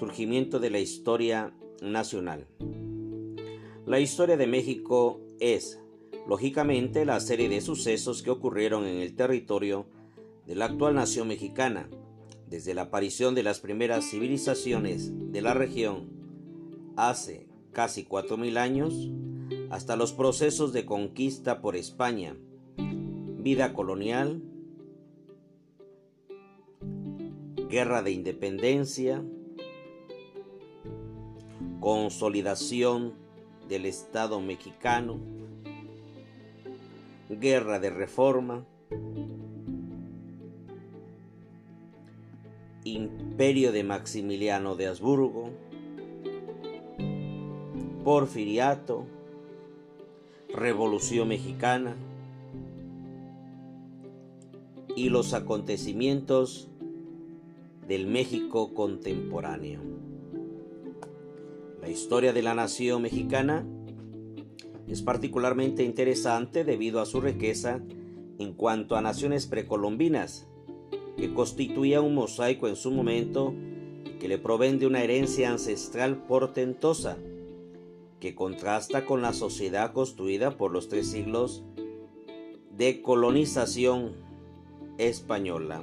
descubrimiento de la historia nacional. La historia de México es, lógicamente, la serie de sucesos que ocurrieron en el territorio de la actual nación mexicana, desde la aparición de las primeras civilizaciones de la región hace casi 4.000 años, hasta los procesos de conquista por España, vida colonial, guerra de independencia, consolidación del Estado mexicano, guerra de reforma, imperio de Maximiliano de Habsburgo, porfiriato, revolución mexicana y los acontecimientos del México contemporáneo. La historia de la nación mexicana es particularmente interesante debido a su riqueza en cuanto a naciones precolombinas, que constituía un mosaico en su momento y que le proveen de una herencia ancestral portentosa, que contrasta con la sociedad construida por los tres siglos de colonización española.